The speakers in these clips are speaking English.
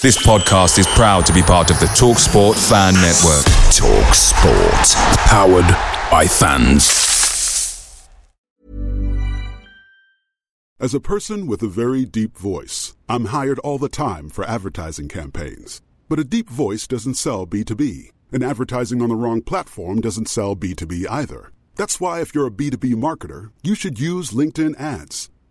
This podcast is proud to be part of the TalkSport Fan Network. TalkSport. Powered by fans. As a person with a very deep voice, I'm hired all the time for advertising campaigns. But a deep voice doesn't sell B2B, and advertising on the wrong platform doesn't sell B2B either. That's why, if you're a B2B marketer, you should use LinkedIn ads.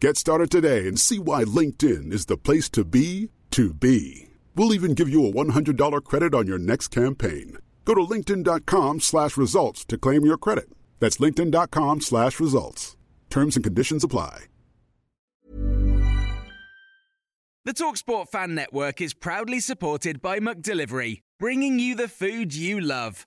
Get started today and see why LinkedIn is the place to be to be. We'll even give you a $100 credit on your next campaign. Go to linkedin.com slash results to claim your credit. That's linkedin.com slash results. Terms and conditions apply. The TalkSport Fan Network is proudly supported by McDelivery, bringing you the food you love.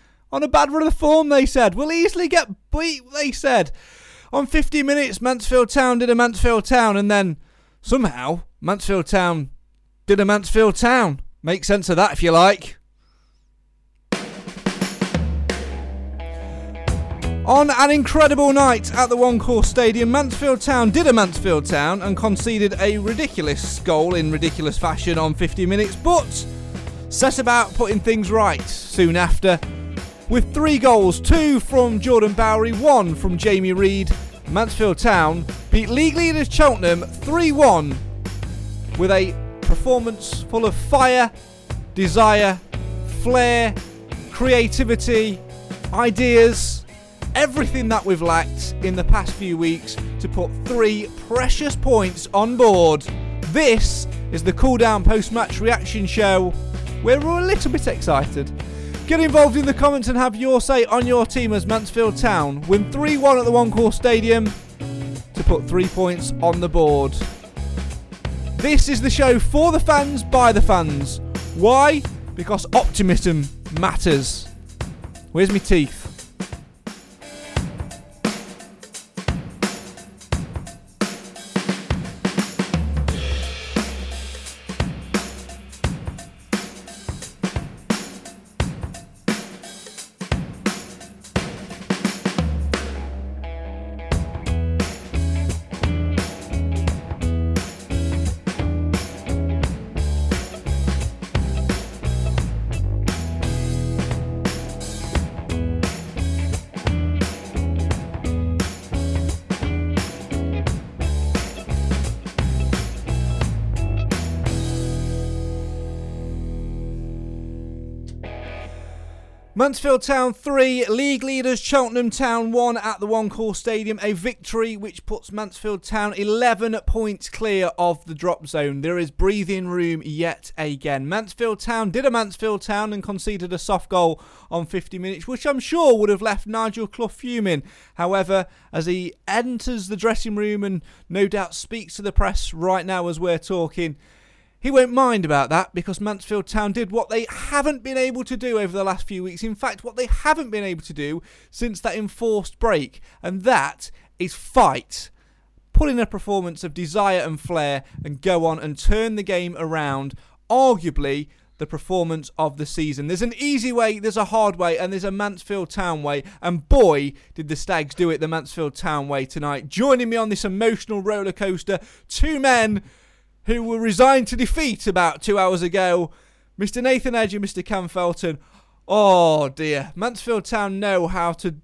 On a bad run of form, they said. We'll easily get beat, they said. On 50 minutes, Mansfield Town did a Mansfield Town, and then somehow Mansfield Town did a Mansfield Town. Make sense of that if you like. On an incredible night at the One Call Stadium, Mansfield Town did a Mansfield Town and conceded a ridiculous goal in ridiculous fashion on 50 minutes, but set about putting things right soon after. With three goals, two from Jordan Bowery, one from Jamie Reid, Mansfield Town beat league leaders Cheltenham 3 1 with a performance full of fire, desire, flair, creativity, ideas everything that we've lacked in the past few weeks to put three precious points on board. This is the cool down post match reaction show where we're a little bit excited. Get involved in the comments and have your say on your team as Mansfield Town win 3 1 at the One Call Stadium to put three points on the board. This is the show for the fans by the fans. Why? Because optimism matters. Where's my teeth? Mansfield Town 3, league leaders Cheltenham Town 1 at the One Call Stadium. A victory which puts Mansfield Town 11 points clear of the drop zone. There is breathing room yet again. Mansfield Town did a Mansfield Town and conceded a soft goal on 50 minutes, which I'm sure would have left Nigel Clough fuming. However, as he enters the dressing room and no doubt speaks to the press right now as we're talking, he won't mind about that because Mansfield Town did what they haven't been able to do over the last few weeks. In fact, what they haven't been able to do since that enforced break, and that is fight. Put in a performance of desire and flair and go on and turn the game around. Arguably, the performance of the season. There's an easy way, there's a hard way, and there's a Mansfield Town way. And boy, did the Stags do it the Mansfield Town way tonight. Joining me on this emotional roller coaster, two men who were resigned to defeat about two hours ago. Mr. Nathan Edge and Mr. Cam Felton. Oh dear. Mansfield Town know how to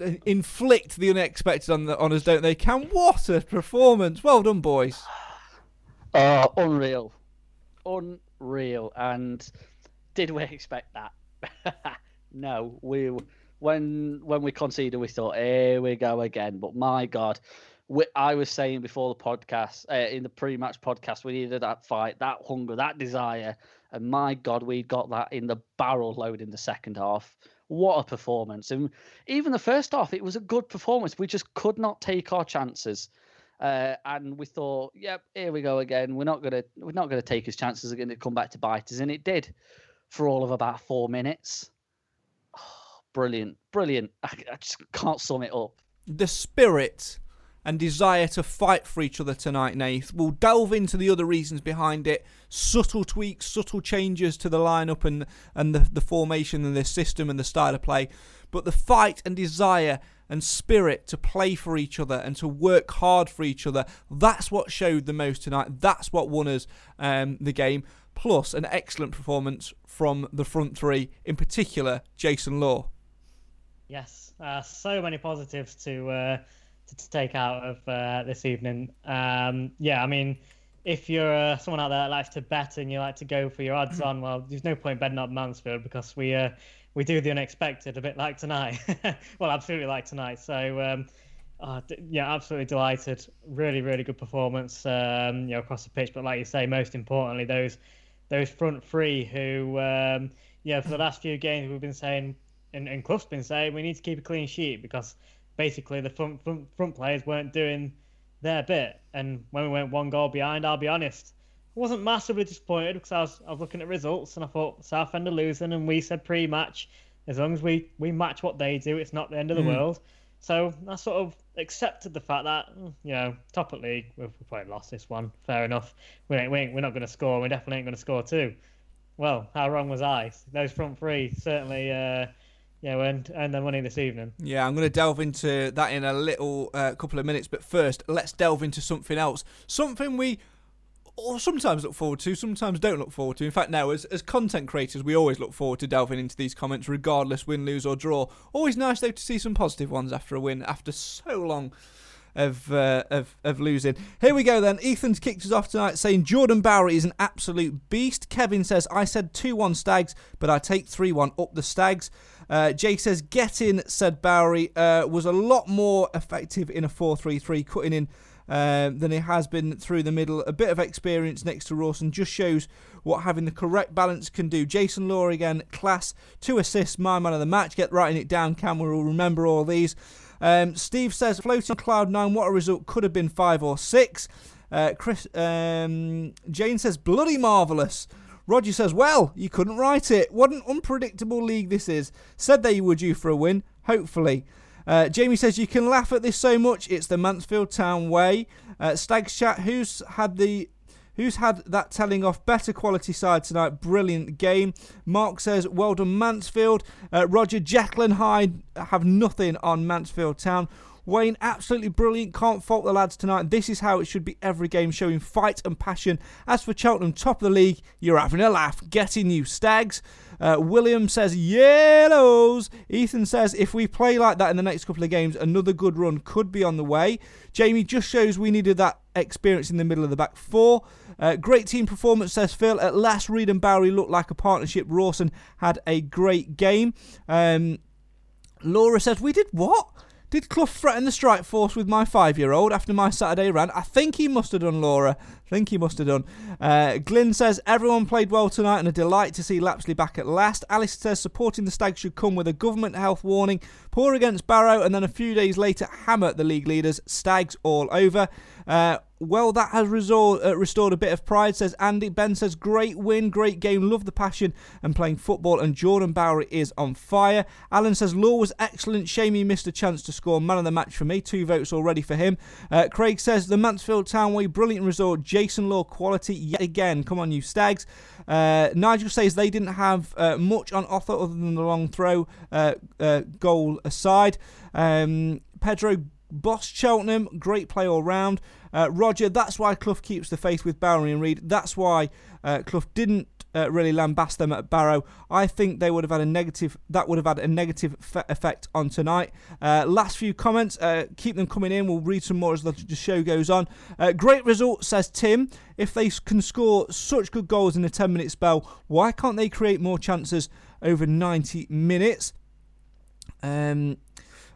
uh, inflict the unexpected on, the, on us, don't they? Cam, what a performance. Well done, boys. Oh, unreal. Unreal. And did we expect that? no, we when when we conceded, we thought, here we go again. But my God, we, I was saying before the podcast, uh, in the pre-match podcast, we needed that fight, that hunger, that desire, and my God, we got that in the barrel load in the second half. What a performance! And even the first half, it was a good performance. We just could not take our chances. Uh, and we thought, yep, here we go again. We're not gonna we're not gonna take his chances. Are going to come back to bite us, and it did for all of about four minutes. Oh, brilliant, brilliant. I, I just can't sum it up. The spirit and desire to fight for each other tonight, Nath. We'll delve into the other reasons behind it, subtle tweaks, subtle changes to the lineup and and the, the formation and the system and the style of play. But the fight and desire and spirit to play for each other and to work hard for each other. That's what showed the most tonight. That's what won us um, the game. Plus, an excellent performance from the front three, in particular, Jason Law. Yes, uh, so many positives to, uh, to, take out of uh, this evening. Um, yeah, I mean, if you're uh, someone out there that likes to bet and you like to go for your odds on, well, there's no point betting on Mansfield because we uh, we do the unexpected, a bit like tonight. well, absolutely like tonight. So, um, uh, yeah, absolutely delighted. Really, really good performance, um, you know, across the pitch. But like you say, most importantly, those those front three who, um, yeah, for the last few games we've been saying, and, and Clough's been saying, we need to keep a clean sheet because basically the front front, front players weren't doing their bit. And when we went one goal behind, I'll be honest, I wasn't massively disappointed because I was, I was looking at results and I thought Southend are losing, and we said pre-match as long as we, we match what they do, it's not the end of the mm. world. So I sort of accepted the fact that mm, you know top at league we've, we've probably lost this one. Fair enough. We ain't, we ain't, we're not going to score. We definitely ain't going to score too. Well, how wrong was I? Those front three certainly. Uh, yeah, earned their money this evening. Yeah, I'm going to delve into that in a little uh, couple of minutes. But first, let's delve into something else. Something we or sometimes look forward to, sometimes don't look forward to. In fact, now as, as content creators, we always look forward to delving into these comments, regardless win, lose, or draw. Always nice though to see some positive ones after a win, after so long of uh, of of losing. Here we go then. Ethan's kicked us off tonight, saying Jordan Bowery is an absolute beast. Kevin says I said two one Stags, but I take three one up the Stags. Uh, Jay says get in, said Bowery uh, was a lot more effective in a 4-3-3, cutting in um, than it has been through the middle. A bit of experience next to Rawson just shows what having the correct balance can do. Jason Law again, class, two assists, my man of the match. Get writing it down, Cam. We'll remember all these. Um, Steve says floating cloud nine. What a result! Could have been five or six. Uh, Chris um, Jane says bloody marvelous. Roger says, well, you couldn't write it. What an unpredictable league this is. Said they were due for a win. Hopefully. Uh, Jamie says you can laugh at this so much. It's the Mansfield Town way. Uh, Stags chat. Who's had the Who's had that telling off better quality side tonight? Brilliant game. Mark says, well done, Mansfield. Uh, Roger, Jekyll and Hyde have nothing on Mansfield Town. Wayne, absolutely brilliant. Can't fault the lads tonight. This is how it should be every game, showing fight and passion. As for Cheltenham, top of the league, you're having a laugh. Getting you, Stags. Uh, William says yellows. Ethan says if we play like that in the next couple of games, another good run could be on the way. Jamie just shows we needed that experience in the middle of the back four. Uh, great team performance, says Phil. At last, Reid and Bowery looked like a partnership. Rawson had a great game. Um, Laura says, We did what? Did Clough threaten the strike force with my five year old after my Saturday rant? I think he must have done, Laura. Think he must have done. Uh, Glyn says everyone played well tonight and a delight to see Lapslie back at last. Alice says supporting the Stags should come with a government health warning. Poor against Barrow and then a few days later hammer the league leaders. Stags all over. Uh, well, that has resor- uh, restored a bit of pride, says Andy. Ben says, great win, great game, love the passion and playing football, and Jordan Bowery is on fire. Alan says, Law was excellent, shame he missed a chance to score man of the match for me, two votes already for him. Uh, Craig says, the Mansfield Townway, brilliant resort, Jason Law quality yet again, come on you stags. Uh, Nigel says they didn't have uh, much on offer other than the long throw uh, uh, goal aside. Um, Pedro Boss Cheltenham, great play all round. Uh, Roger, that's why Clough keeps the faith with Bowery and Reid. That's why Clough didn't uh, really lambast them at Barrow. I think they would have had a negative. That would have had a negative fe- effect on tonight. Uh, last few comments. Uh, keep them coming in. We'll read some more as the, the show goes on. Uh, great result, says Tim. If they can score such good goals in a 10 minute spell, why can't they create more chances over 90 minutes? Um,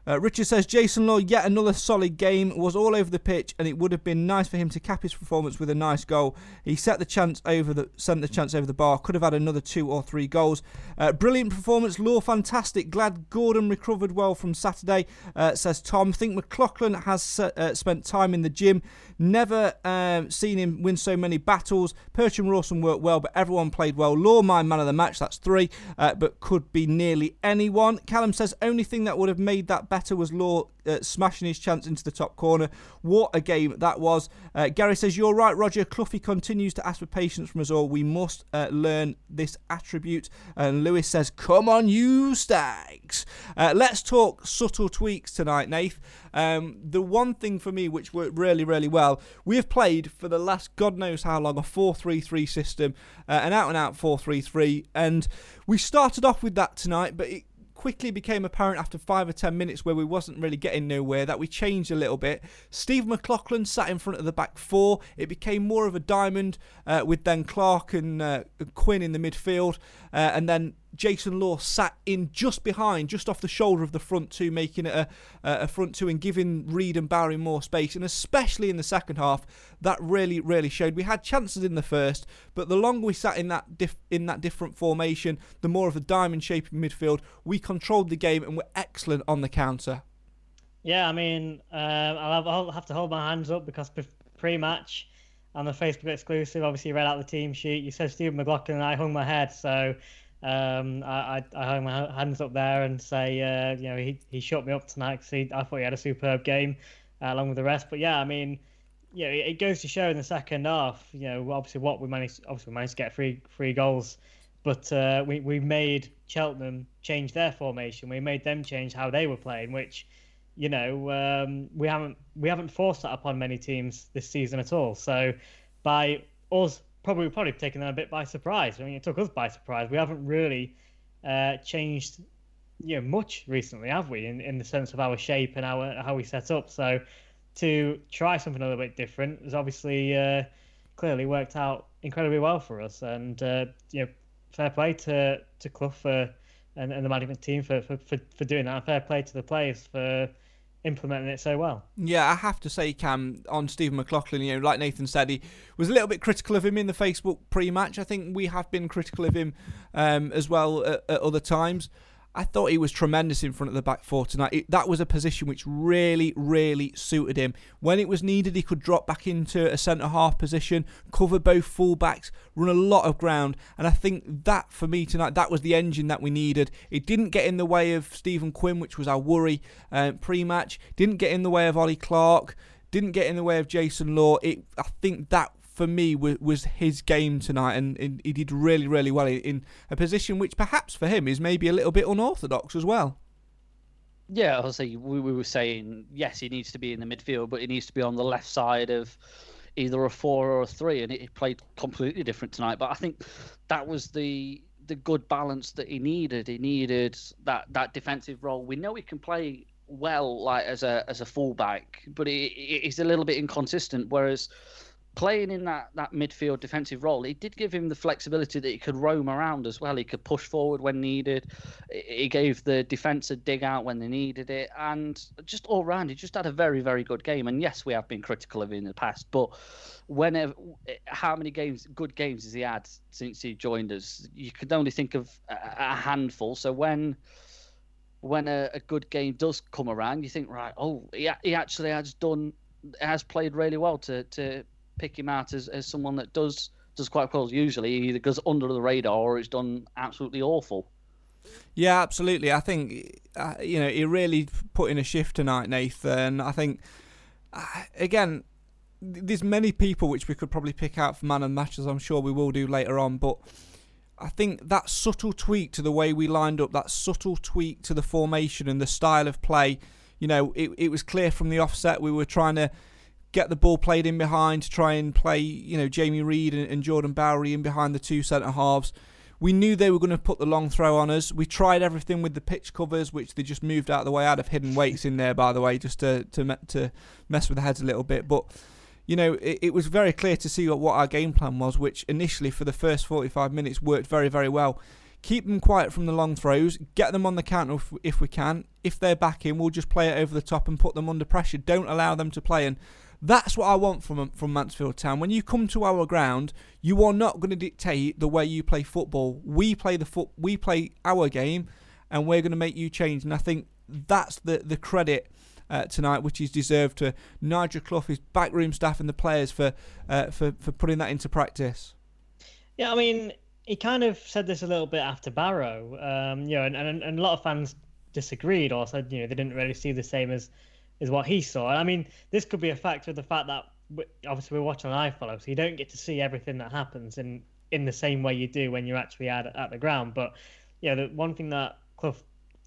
uh, Richard says Jason Law, yet another solid game, was all over the pitch, and it would have been nice for him to cap his performance with a nice goal. He set the chance over the sent the chance over the bar. Could have had another two or three goals. Uh, brilliant performance, Law, fantastic. Glad Gordon recovered well from Saturday. Uh, says Tom. Think McLaughlin has uh, spent time in the gym. Never um, seen him win so many battles. Perch and Rawson worked well, but everyone played well. Law, my man of the match. That's three, uh, but could be nearly anyone. Callum says only thing that would have made that better was Law uh, smashing his chance into the top corner. What a game that was. Uh, Gary says, You're right, Roger. Cloughie continues to ask for patience from us all. We must uh, learn this attribute. And Lewis says, Come on, you stags. Uh, let's talk subtle tweaks tonight, Nath. Um, the one thing for me which worked really, really well, we have played for the last God knows how long a 4 3 3 system, uh, an out and out 4 3 3. And we started off with that tonight, but it quickly became apparent after five or ten minutes where we wasn't really getting nowhere that we changed a little bit. Steve McLaughlin sat in front of the back four. It became more of a diamond uh, with then Clarke and uh, Quinn in the midfield, uh, and then Jason Law sat in just behind, just off the shoulder of the front two, making it a, a front two and giving Reid and Bowery more space. And especially in the second half, that really, really showed. We had chances in the first, but the longer we sat in that dif- in that different formation, the more of a diamond shape in midfield, we controlled the game and were excellent on the counter. Yeah, I mean, um, I'll, have, I'll have to hold my hands up because pre-match on the Facebook exclusive, obviously you read out the team sheet. You said Stephen McLaughlin and I hung my head, so um, I, I, I hung my hands up there and say, uh, you know, he, he shut me up tonight because I thought he had a superb game uh, along with the rest. But yeah, I mean, yeah, it goes to show in the second half, you know, obviously what we managed, obviously we managed to get three three goals, but uh, we we made Cheltenham change their formation. We made them change how they were playing, which, you know, um, we haven't we haven't forced that upon many teams this season at all. So, by us probably probably taken them a bit by surprise. I mean, it took us by surprise. We haven't really uh, changed, you know, much recently, have we? In in the sense of our shape and our how we set up. So to try something a little bit different has obviously uh, clearly worked out incredibly well for us. And uh, you know, fair play to to Clough for, and, and the management team for, for, for, for doing that. And fair play to the players for implementing it so well. Yeah, I have to say, Cam, on Stephen McLaughlin, you know, like Nathan said, he was a little bit critical of him in the Facebook pre-match. I think we have been critical of him um, as well at, at other times. I thought he was tremendous in front of the back four tonight. It, that was a position which really, really suited him. When it was needed, he could drop back into a centre half position, cover both fullbacks, run a lot of ground. And I think that, for me tonight, that was the engine that we needed. It didn't get in the way of Stephen Quinn, which was our worry uh, pre match, didn't get in the way of Ollie Clarke, didn't get in the way of Jason Law. It, I think that for me was, was his game tonight, and, and, he did really, really well in a position which perhaps for him is maybe a little bit unorthodox as well. Yeah, say we, we were saying yes, he needs to be in the midfield, but he needs to be on the left side of either a four or a three, and he played completely different tonight. But I think that was the the good balance that he needed. He needed that that defensive role. We know he can play well, like as a as a fullback, but he, he's a little bit inconsistent. Whereas playing in that, that midfield defensive role, it did give him the flexibility that he could roam around as well. He could push forward when needed. He gave the defence a dig out when they needed it. And just all round, he just had a very, very good game. And yes, we have been critical of him in the past, but whenever, how many games, good games has he had since he joined us? You could only think of a handful. So when when a, a good game does come around, you think, right, oh, he, he actually has done has played really well to to pick him out as, as someone that does does quite well. Usually, he either goes under the radar or he's done absolutely awful. Yeah, absolutely. I think uh, you know he really put in a shift tonight, Nathan. I think uh, again, there's many people which we could probably pick out for man and matches. I'm sure we will do later on, but. I think that subtle tweak to the way we lined up, that subtle tweak to the formation and the style of play, you know, it, it was clear from the offset we were trying to get the ball played in behind to try and play, you know, Jamie Reid and, and Jordan Bowery in behind the two centre halves. We knew they were going to put the long throw on us. We tried everything with the pitch covers, which they just moved out of the way. Out of hidden weights in there, by the way, just to to to mess with the heads a little bit. But you know, it, it was very clear to see what, what our game plan was, which initially for the first 45 minutes worked very, very well. Keep them quiet from the long throws, get them on the counter if, if we can. If they're back in, we'll just play it over the top and put them under pressure. Don't allow them to play. And that's what I want from from Mansfield Town. When you come to our ground, you are not going to dictate the way you play football. We play the foot, we play our game, and we're going to make you change. And I think that's the the credit uh, tonight, which is deserved to Nigel Clough, his backroom staff, and the players for uh, for for putting that into practice. Yeah, I mean, he kind of said this a little bit after Barrow, um, you know, and, and, and a lot of fans disagreed or said, you know, they didn't really see the same as as what he saw. I mean, this could be a factor of the fact that obviously we're watching on iFollow, so you don't get to see everything that happens in in the same way you do when you're actually at at the ground. But yeah, the one thing that Clough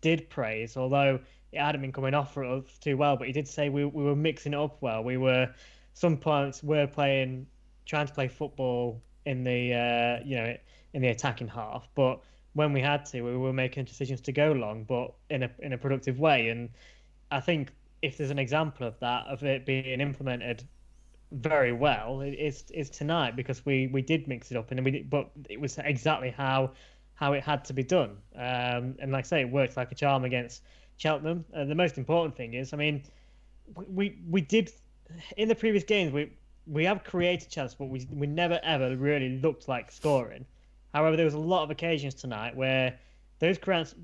did praise, although it hadn't been coming off for us too well, but he did say we, we were mixing it up well. We were some points were playing, trying to play football in the uh, you know in the attacking half, but when we had to, we were making decisions to go long, but in a in a productive way. And I think if there's an example of that of it being implemented very well, it's is tonight because we we did mix it up and we but it was exactly how how it had to be done. Um, and like I say, it worked like a charm against Cheltenham. Uh, the most important thing is, I mean, we we did in the previous games we we have created chances, but we we never ever really looked like scoring. However, there was a lot of occasions tonight where those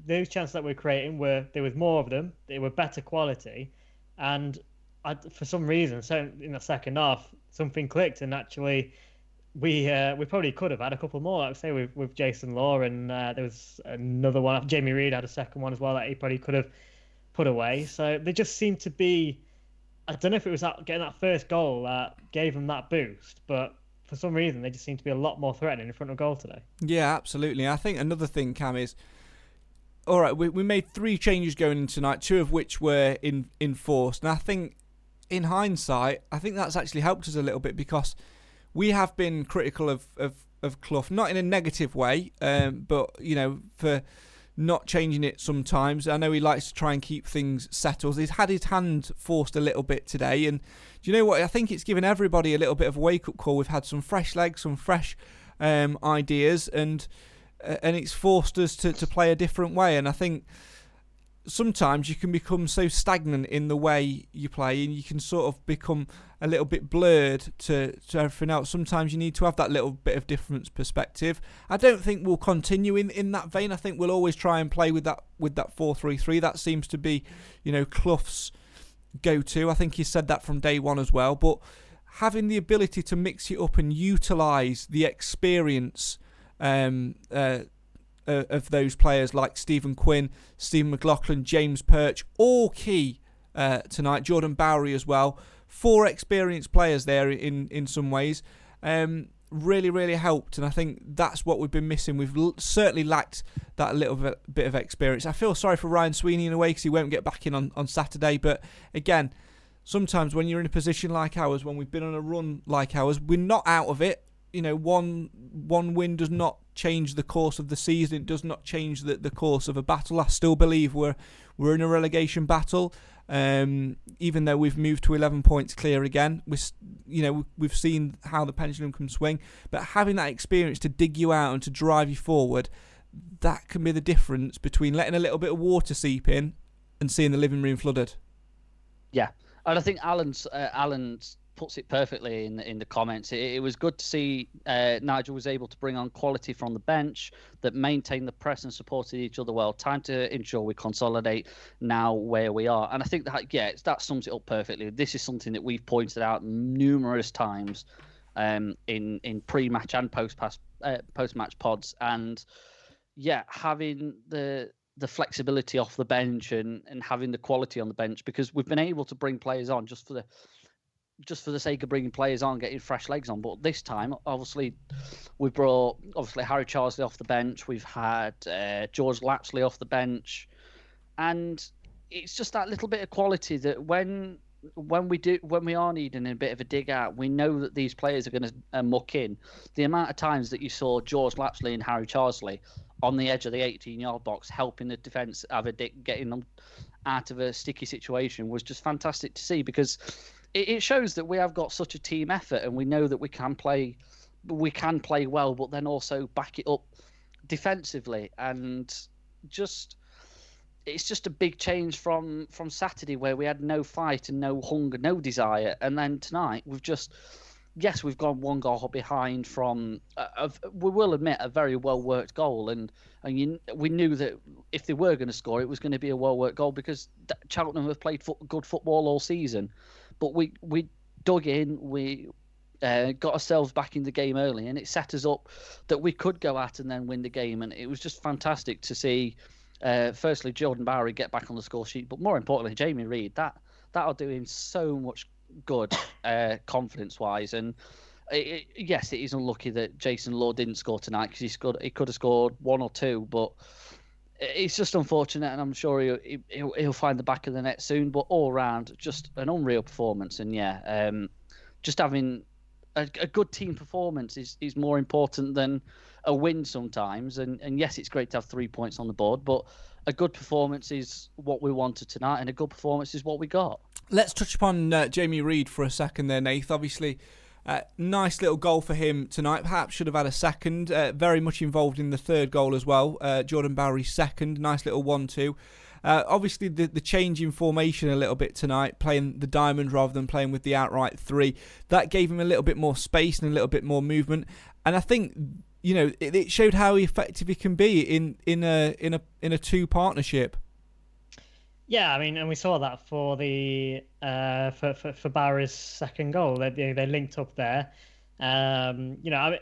those chances that we're creating were there was more of them. They were better quality, and I, for some reason, so in the second half, something clicked, and actually we uh, we probably could have had a couple more. I say with with Jason Law, and uh, there was another one. Jamie Reid had a second one as well that he probably could have put away. So they just seemed to be. I don't know if it was that getting that first goal that gave them that boost, but for some reason they just seem to be a lot more threatening in front of goal today. Yeah, absolutely. I think another thing, Cam, is all right. We we made three changes going in tonight, two of which were in enforced, and I think in hindsight, I think that's actually helped us a little bit because we have been critical of, of, of Clough, not in a negative way, um, but you know, for not changing it sometimes. I know he likes to try and keep things settled. He's had his hand forced a little bit today, and do you know what? I think it's given everybody a little bit of a wake up call. We've had some fresh legs, some fresh um, ideas, and and it's forced us to, to play a different way. And I think sometimes you can become so stagnant in the way you play and you can sort of become a little bit blurred to, to everything else. Sometimes you need to have that little bit of different perspective. I don't think we'll continue in, in that vein. I think we'll always try and play with that with that four three three. That seems to be, you know, Clough's go to. I think he said that from day one as well. But having the ability to mix it up and utilise the experience um, uh, uh, of those players like Stephen Quinn, Stephen McLaughlin, James Perch, all key uh, tonight. Jordan Bowery as well. Four experienced players there in, in some ways. Um, really, really helped. And I think that's what we've been missing. We've l- certainly lacked that little bit of experience. I feel sorry for Ryan Sweeney in a way because he won't get back in on, on Saturday. But again, sometimes when you're in a position like ours, when we've been on a run like ours, we're not out of it. You know, one one win does not change the course of the season. It does not change the, the course of a battle. I still believe we're we're in a relegation battle. Um, even though we've moved to 11 points clear again, we you know we've seen how the pendulum can swing. But having that experience to dig you out and to drive you forward, that can be the difference between letting a little bit of water seep in and seeing the living room flooded. Yeah, and I think Alan's uh, Alan's puts it perfectly in in the comments. It, it was good to see uh, Nigel was able to bring on quality from the bench that maintained the press and supported each other well. Time to ensure we consolidate now where we are, and I think that yeah, that sums it up perfectly. This is something that we've pointed out numerous times um, in in pre-match and post-match uh, post-match pods, and yeah, having the the flexibility off the bench and, and having the quality on the bench because we've been able to bring players on just for the just for the sake of bringing players on, getting fresh legs on. But this time, obviously, we brought obviously Harry Charsley off the bench. We've had uh, George Lapslie off the bench, and it's just that little bit of quality that when when we do when we are needing a bit of a dig out, we know that these players are going to uh, muck in. The amount of times that you saw George Lapslie and Harry Charsley on the edge of the 18-yard box helping the defence have a dig, getting them out of a sticky situation was just fantastic to see because it, it shows that we have got such a team effort and we know that we can play we can play well, but then also back it up defensively. And just it's just a big change from from Saturday where we had no fight and no hunger, no desire, and then tonight we've just yes we've gone one goal behind from uh, a, a, we will admit a very well worked goal. And and you, we knew that if they were going to score it was going to be a well worked goal because Cheltenham have played fo- good football all season, but we we dug in we. Uh, got ourselves back in the game early, and it set us up that we could go at and then win the game. And it was just fantastic to see uh, firstly, Jordan Bowery get back on the score sheet, but more importantly, Jamie Reid. That that'll do him so much good, uh, confidence wise. And it, it, yes, it is unlucky that Jason Law didn't score tonight because he scored. He could have scored one or two, but it's just unfortunate. And I'm sure he'll, he'll, he'll find the back of the net soon. But all round, just an unreal performance. And yeah, um, just having a, a, good team performance is, is more important than a win sometimes. And, and yes, it's great to have three points on the board, but a good performance is what we wanted tonight, and a good performance is what we got. Let's touch upon uh, Jamie Reid for a second there, Nath. Obviously, uh, nice little goal for him tonight. Perhaps should have had a second. Uh, very much involved in the third goal as well. Uh, Jordan Bowery's second. Nice little one-two. Uh, obviously, the, the change in formation a little bit tonight, playing the diamond rather than playing with the outright three, that gave him a little bit more space and a little bit more movement. And I think you know it, it showed how effective he can be in in a in a in a two partnership. Yeah, I mean, and we saw that for the uh, for, for for Bowery's second goal. They they linked up there. Um, you know, I,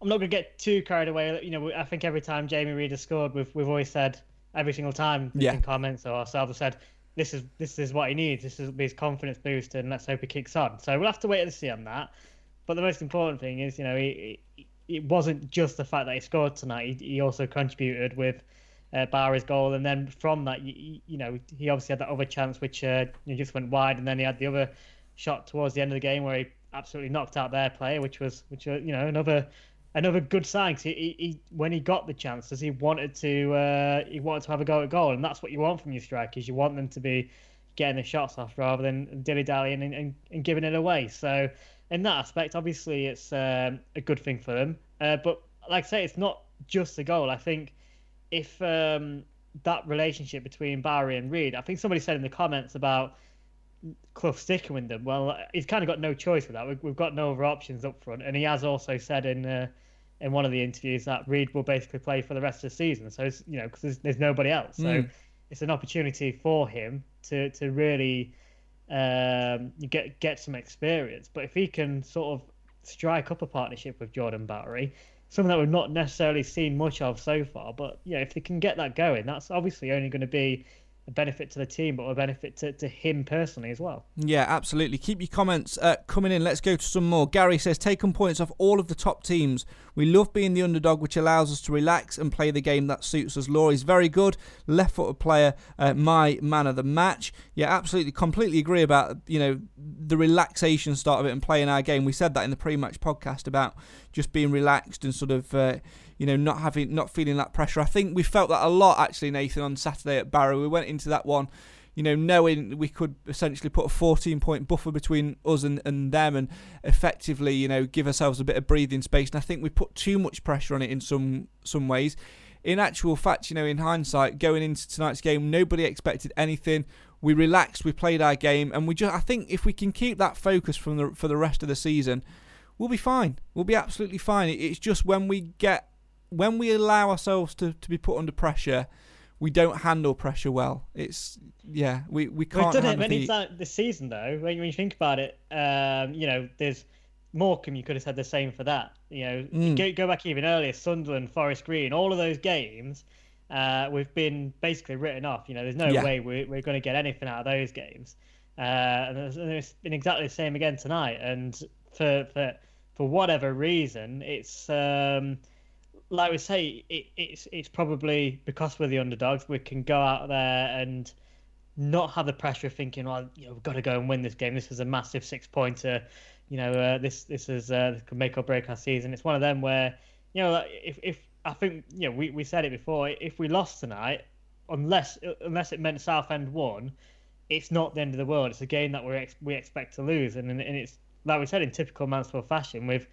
I'm not going to get too carried away. You know, I think every time Jamie Reid has scored, we've we've always said every single time yeah. in comments or ourselves have said this is this is what he needs. This is his confidence boost, and let's hope he kicks on. So we'll have to wait and see on that. But the most important thing is, you know, he, he, it wasn't just the fact that he scored tonight. He, he also contributed with uh, goal, and then from that, you, you know, he obviously had that other chance which uh, just went wide, and then he had the other shot towards the end of the game where he absolutely knocked out their player, which was which was, you know another another good sign. Cause he, he, he, when he got the chances, he wanted to uh, he wanted to have a go at goal, and that's what you want from your strikers. You want them to be getting the shots off rather than dilly dallying and, and, and, giving it away. So in that aspect, obviously it's um, a good thing for them. Uh, but like I say, it's not just the goal. I think if um, that relationship between Bowery and Reid, I think somebody said in the comments about Clough sticking with them. Well, he's kind of got no choice with that. We've, we've got no other options up front, and he has also said in uh, in one of the interviews that Reid will basically play for the rest of the season. So it's you know because there's, there's, nobody else, so mm. it's an opportunity for him to to really um, get get some experience. But if he can sort of strike up a partnership with Jordan Bowery, something that we've not necessarily seen much of so far, but yeah, if they can get that going, that's obviously only going to be a benefit to the team, but a benefit to, to him personally as well. Yeah, absolutely. Keep your comments uh, coming in. Let's go to some more. Gary says, taking points off all of the top teams. We love being the underdog, which allows us to relax and play the game that suits us. Laurie's very good. Left footed player, uh, my man of the match. Yeah, absolutely. Completely agree about, you know, the relaxation start of it and playing our game. We said that in the pre match podcast about just being relaxed and sort of. Uh, you know, not having, not feeling that pressure. I think we felt that a lot actually, Nathan, on Saturday at Barrow. We went into that one, you know, knowing we could essentially put a 14 point buffer between us and, and them and effectively, you know, give ourselves a bit of breathing space. And I think we put too much pressure on it in some some ways. In actual fact, you know, in hindsight, going into tonight's game, nobody expected anything. We relaxed, we played our game, and we just I think if we can keep that focus from the for the rest of the season, we'll be fine. We'll be absolutely fine. It's just when we get when we allow ourselves to, to be put under pressure, we don't handle pressure well. It's yeah, we we can't. We've done it many times this season though. When, when you think about it, um, you know, there's Morecambe. You could have said the same for that. You know, mm. go, go back even earlier, Sunderland, Forest Green, all of those games. Uh, we've been basically written off. You know, there's no yeah. way we're, we're going to get anything out of those games. Uh, and it's been exactly the same again tonight. And for for for whatever reason, it's um, like we say, it, it's it's probably because we're the underdogs, we can go out there and not have the pressure of thinking, well, you know, we've got to go and win this game. This is a massive six pointer. You know, uh, this this is uh, this could make or break our season. It's one of them where, you know, if if I think you know we, we said it before, if we lost tonight, unless unless it meant Southend won, it's not the end of the world. It's a game that we ex- we expect to lose, and and it's like we said in typical Mansfield fashion, we've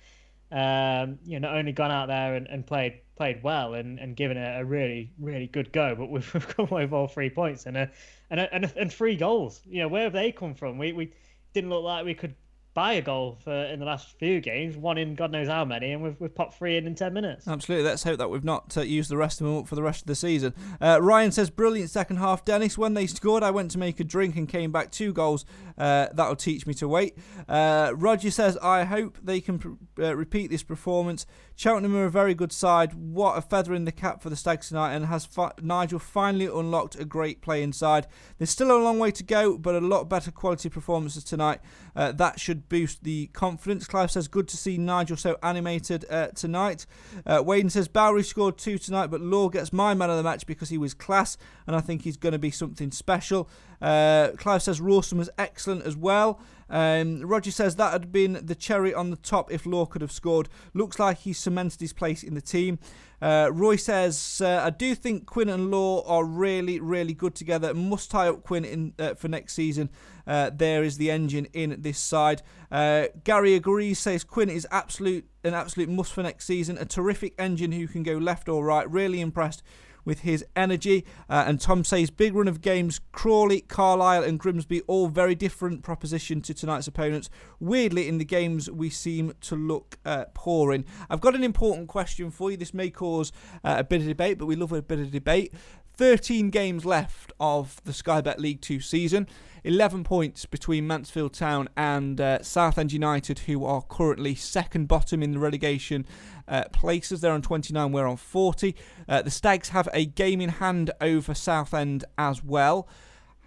um, you know not only gone out there and, and played played well and, and given a, a really really good go, but we've, we've come away with all three points and a and a, and, a, and three goals. You know where have they come from? We we didn't look like we could buy a goal for in the last few games, one in God knows how many, and we've, we've popped three in in 10 minutes. Absolutely. Let's hope that we've not uh, used the rest of them up for the rest of the season. Uh, Ryan says, brilliant second half. Dennis, when they scored, I went to make a drink and came back two goals. Uh, that'll teach me to wait. Uh, Roger says, I hope they can uh, repeat this performance. Cheltenham are a very good side. What a feather in the cap for the Stags tonight, and has fi- Nigel finally unlocked a great play inside. There's still a long way to go, but a lot better quality performances tonight. Uh, that should boost the confidence. Clive says, good to see Nigel so animated uh, tonight. Uh, Wayne says, Bowery scored two tonight, but Law gets my man of the match because he was class, and I think he's going to be something special. Uh, Clive says, Rawson was excellent as well. Um, Roger says that had been the cherry on the top if Law could have scored. Looks like he cemented his place in the team. Uh, Roy says, uh, I do think Quinn and Law are really, really good together. Must tie up Quinn in uh, for next season. Uh, there is the engine in this side. Uh, Gary agrees, says Quinn is absolute an absolute must for next season. A terrific engine who can go left or right. Really impressed with his energy. Uh, and Tom says big run of games. Crawley, Carlisle, and Grimsby all very different proposition to tonight's opponents. Weirdly, in the games we seem to look uh, poor in. I've got an important question for you. This may cause uh, a bit of debate, but we love a bit of debate. 13 games left of the Sky Bet League 2 season. 11 points between Mansfield Town and uh, Southend United, who are currently second bottom in the relegation uh, places. They're on 29, we're on 40. Uh, the Stags have a game in hand over Southend as well.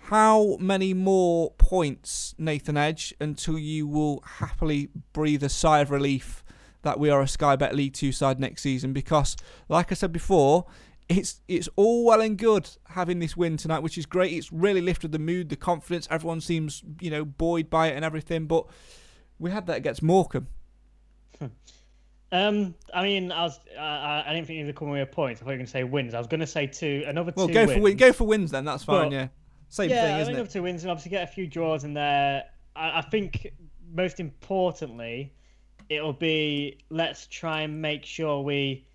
How many more points, Nathan Edge, until you will happily breathe a sigh of relief that we are a Sky Bet League 2 side next season? Because, like I said before, it's it's all well and good having this win tonight, which is great. It's really lifted the mood, the confidence. Everyone seems you know buoyed by it and everything. But we had that against Morecambe. Um, I mean, I was I, I didn't think you were coming with points. I thought you were going to say wins. I was going to say two, another Well, two. go wins. for win, go for wins then. That's fine. But- yeah, same yeah, thing, I isn't it? two wins and obviously get a few draws in there. I, I think most importantly, it'll be let's try and make sure we,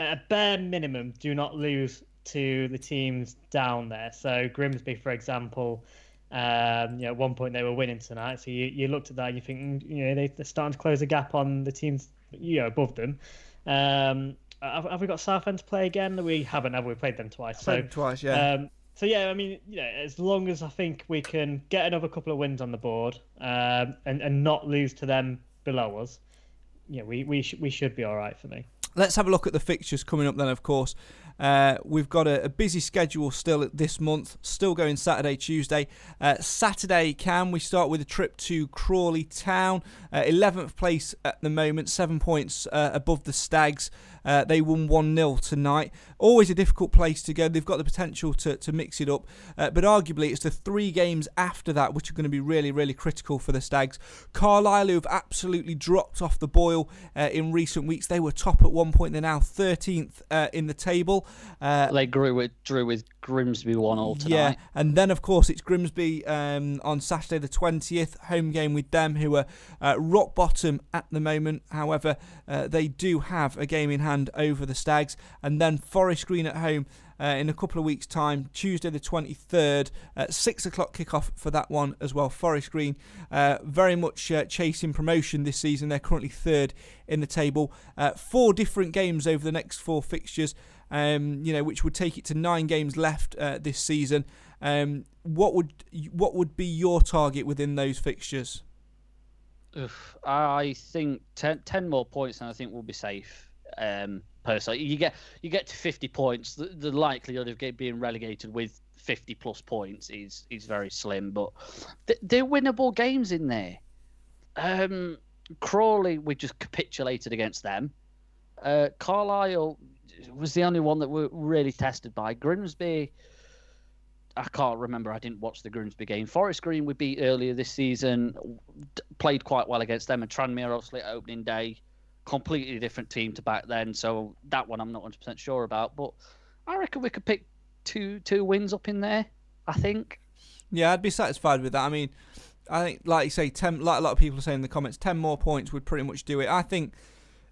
at a bare minimum, do not lose to the teams down there. So Grimsby, for example, um, you know, at one point they were winning tonight. So you, you looked at that and you think, mm, you know, they, they're starting to close the gap on the teams, you know, above them. Um, have, have we got Southend to play again? We haven't, have we? Played them twice. So Played twice, yeah. um, so yeah, I mean, you know, as long as I think we can get another couple of wins on the board um, and and not lose to them below us, yeah, we we sh- we should be all right for me. Let's have a look at the fixtures coming up then, of course. Uh, we've got a, a busy schedule still this month, still going Saturday, Tuesday. Uh, Saturday, can we start with a trip to Crawley Town? Uh, 11th place at the moment, seven points uh, above the Stags. Uh, they won 1 0 tonight. Always a difficult place to go. They've got the potential to, to mix it up, uh, but arguably it's the three games after that which are going to be really, really critical for the Stags. Carlisle, who have absolutely dropped off the boil uh, in recent weeks, they were top at one point. They're now 13th uh, in the table. Uh, They grew with drew with Grimsby one all tonight. yeah, and then of course it's Grimsby um, on Saturday the twentieth, home game with them, who are uh, rock bottom at the moment. However, uh, they do have a game in hand over the Stags, and then Forest Green at home. Uh, in a couple of weeks' time, Tuesday the 23rd, at 6 o'clock kickoff for that one as well. Forest Green uh, very much uh, chasing promotion this season. They're currently third in the table. Uh, four different games over the next four fixtures um, you know, which would take it to nine games left uh, this season. Um, what would what would be your target within those fixtures? Oof, I think 10, 10 more points, and I think we'll be safe. Um, personally, you get you get to fifty points. The, the likelihood of get, being relegated with fifty plus points is is very slim, but th- they're winnable games in there. Um, Crawley, we just capitulated against them. Uh, Carlisle was the only one that we're really tested by. Grimsby, I can't remember. I didn't watch the Grimsby game. Forest Green we beat earlier this season, played quite well against them, and Tranmere obviously opening day, completely different team to back then. So that one I'm not 100 percent sure about, but I reckon we could pick two two wins up in there. I think. Yeah, I'd be satisfied with that. I mean, I think, like you say, ten. Like a lot of people are saying in the comments, ten more points would pretty much do it. I think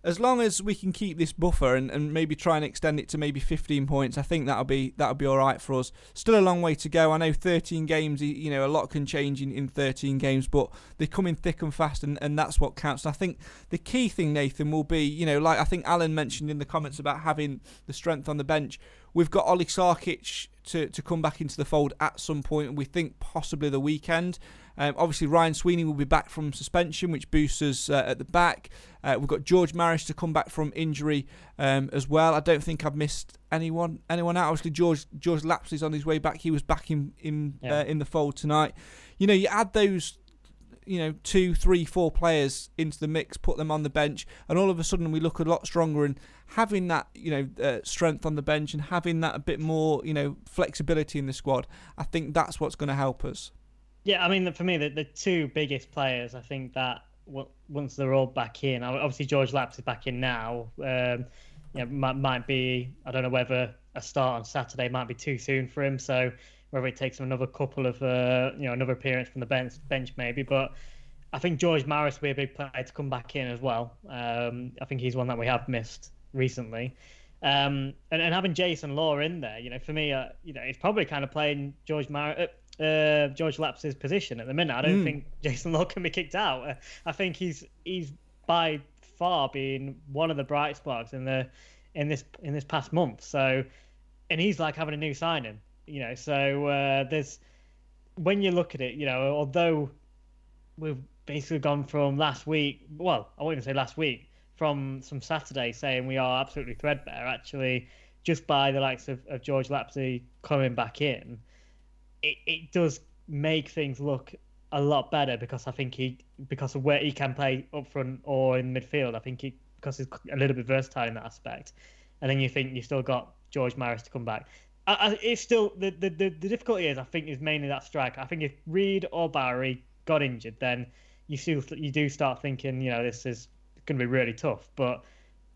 as long as we can keep this buffer and, and maybe try and extend it to maybe 15 points, I think that'll be that'll be all right for us. Still a long way to go. I know 13 games, you know, a lot can change in, in 13 games, but they come in thick and fast, and, and that's what counts. And I think the key thing, Nathan, will be, you know, like I think Alan mentioned in the comments about having the strength on the bench. We've got Oli Sarkic to, to come back into the fold at some point, and we think possibly the weekend. Um, obviously, Ryan Sweeney will be back from suspension, which boosts us uh, at the back. Uh, we've got George Maris to come back from injury um, as well. I don't think I've missed anyone anyone out. Obviously, George George Lapslie's on his way back. He was back in in yeah. uh, in the fold tonight. You know, you add those you know two, three, four players into the mix, put them on the bench, and all of a sudden we look a lot stronger. And having that you know uh, strength on the bench and having that a bit more you know flexibility in the squad, I think that's what's going to help us. Yeah, I mean, for me, the, the two biggest players, I think that once they're all back in, obviously George Laps is back in now. Um, might, might be, I don't know whether a start on Saturday might be too soon for him. So whether it takes him another couple of, uh, you know, another appearance from the bench, bench maybe. But I think George Maris will be a big player to come back in as well. Um, I think he's one that we have missed recently. Um, and, and having Jason Law in there, you know, for me, uh, you know, he's probably kind of playing George Maris. Uh, uh, George Laps's position at the minute. I don't mm. think Jason Law can be kicked out. Uh, I think he's he's by far been one of the bright sparks in the in this in this past month. So, and he's like having a new signing, you know. So uh, there's when you look at it, you know, although we've basically gone from last week, well, I won't even say last week, from some Saturday saying we are absolutely threadbare. Actually, just by the likes of, of George Lapslie coming back in it, it does make things look a lot better because I think he because of where he can play up front or in midfield. I think he because he's a little bit versatile in that aspect. And then you think you still got George Maris to come back. I, I, it's still the, the, the the difficulty is I think is mainly that strike. I think if Reid or Bowery got injured, then you still you do start thinking you know this is going to be really tough. But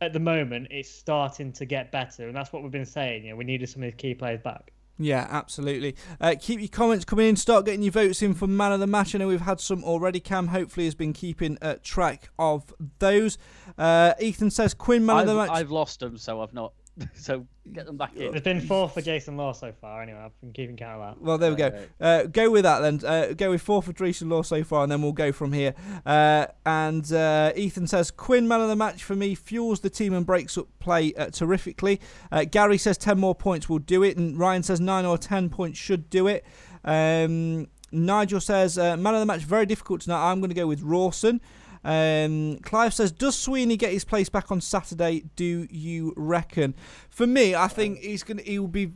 at the moment, it's starting to get better, and that's what we've been saying. You know, we needed some of the key players back. Yeah, absolutely. Uh, keep your comments coming in. Start getting your votes in for man of the match. I know we've had some already. Cam hopefully has been keeping uh, track of those. Uh, Ethan says Quinn man I've, of the match. I've lost them, so I've not. so get them back in. There's been four for Jason Law so far. Anyway, I've been keeping count of that. Well, there we go. Uh, go with that then. Uh, go with four for Jason Law so far, and then we'll go from here. Uh, and uh, Ethan says Quinn man of the match for me fuels the team and breaks up play uh, terrifically. Uh, Gary says ten more points will do it, and Ryan says nine or ten points should do it. Um, Nigel says man of the match very difficult tonight. I'm going to go with Rawson. Um, Clive says, "Does Sweeney get his place back on Saturday? Do you reckon?" For me, I think he's gonna. He will be.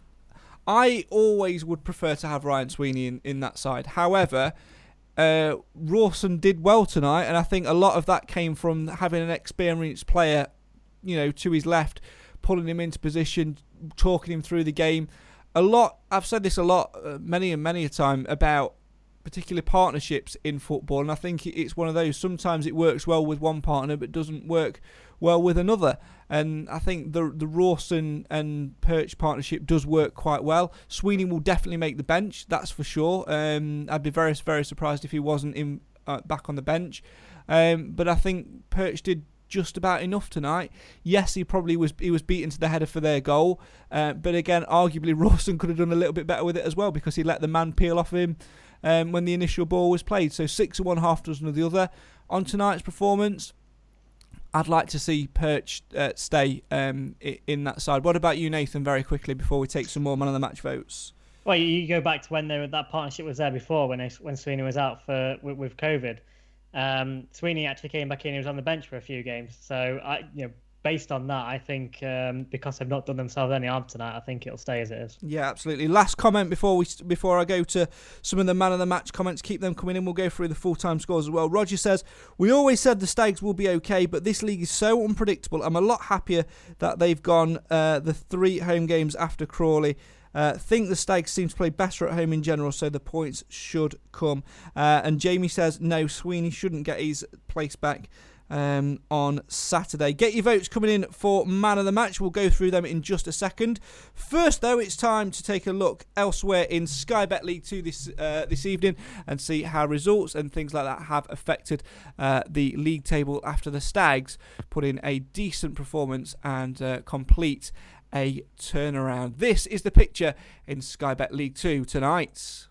I always would prefer to have Ryan Sweeney in, in that side. However, uh, Rawson did well tonight, and I think a lot of that came from having an experienced player, you know, to his left, pulling him into position, talking him through the game. A lot. I've said this a lot, uh, many and many a time about particular partnerships in football, and I think it's one of those. Sometimes it works well with one partner, but doesn't work well with another. And I think the the Rawson and Perch partnership does work quite well. Sweeney will definitely make the bench, that's for sure. Um, I'd be very very surprised if he wasn't in uh, back on the bench. Um, but I think Perch did just about enough tonight. Yes, he probably was he was beaten to the header for their goal, uh, but again, arguably Rawson could have done a little bit better with it as well because he let the man peel off him um, when the initial ball was played. So six of one, half dozen of the other. On tonight's performance, I'd like to see Perch uh, stay um, in that side. What about you, Nathan? Very quickly before we take some more man of the match votes. Well, you go back to when they, that partnership was there before, when they, when Sweeney was out for with, with COVID. Um, Sweeney actually came back in. He was on the bench for a few games. So I, you know, based on that, I think um, because they've not done themselves any harm tonight, I think it'll stay as it is. Yeah, absolutely. Last comment before we before I go to some of the man of the match comments. Keep them coming in. We'll go through the full time scores as well. Roger says we always said the Stags will be okay, but this league is so unpredictable. I'm a lot happier that they've gone uh, the three home games after Crawley. Uh, think the Stags seem to play better at home in general, so the points should come. Uh, and Jamie says no, Sweeney shouldn't get his place back um, on Saturday. Get your votes coming in for man of the match. We'll go through them in just a second. First, though, it's time to take a look elsewhere in Sky Bet League Two this uh, this evening and see how results and things like that have affected uh, the league table after the Stags put in a decent performance and uh, complete a turnaround. This is the picture in Sky Bet League Two tonight.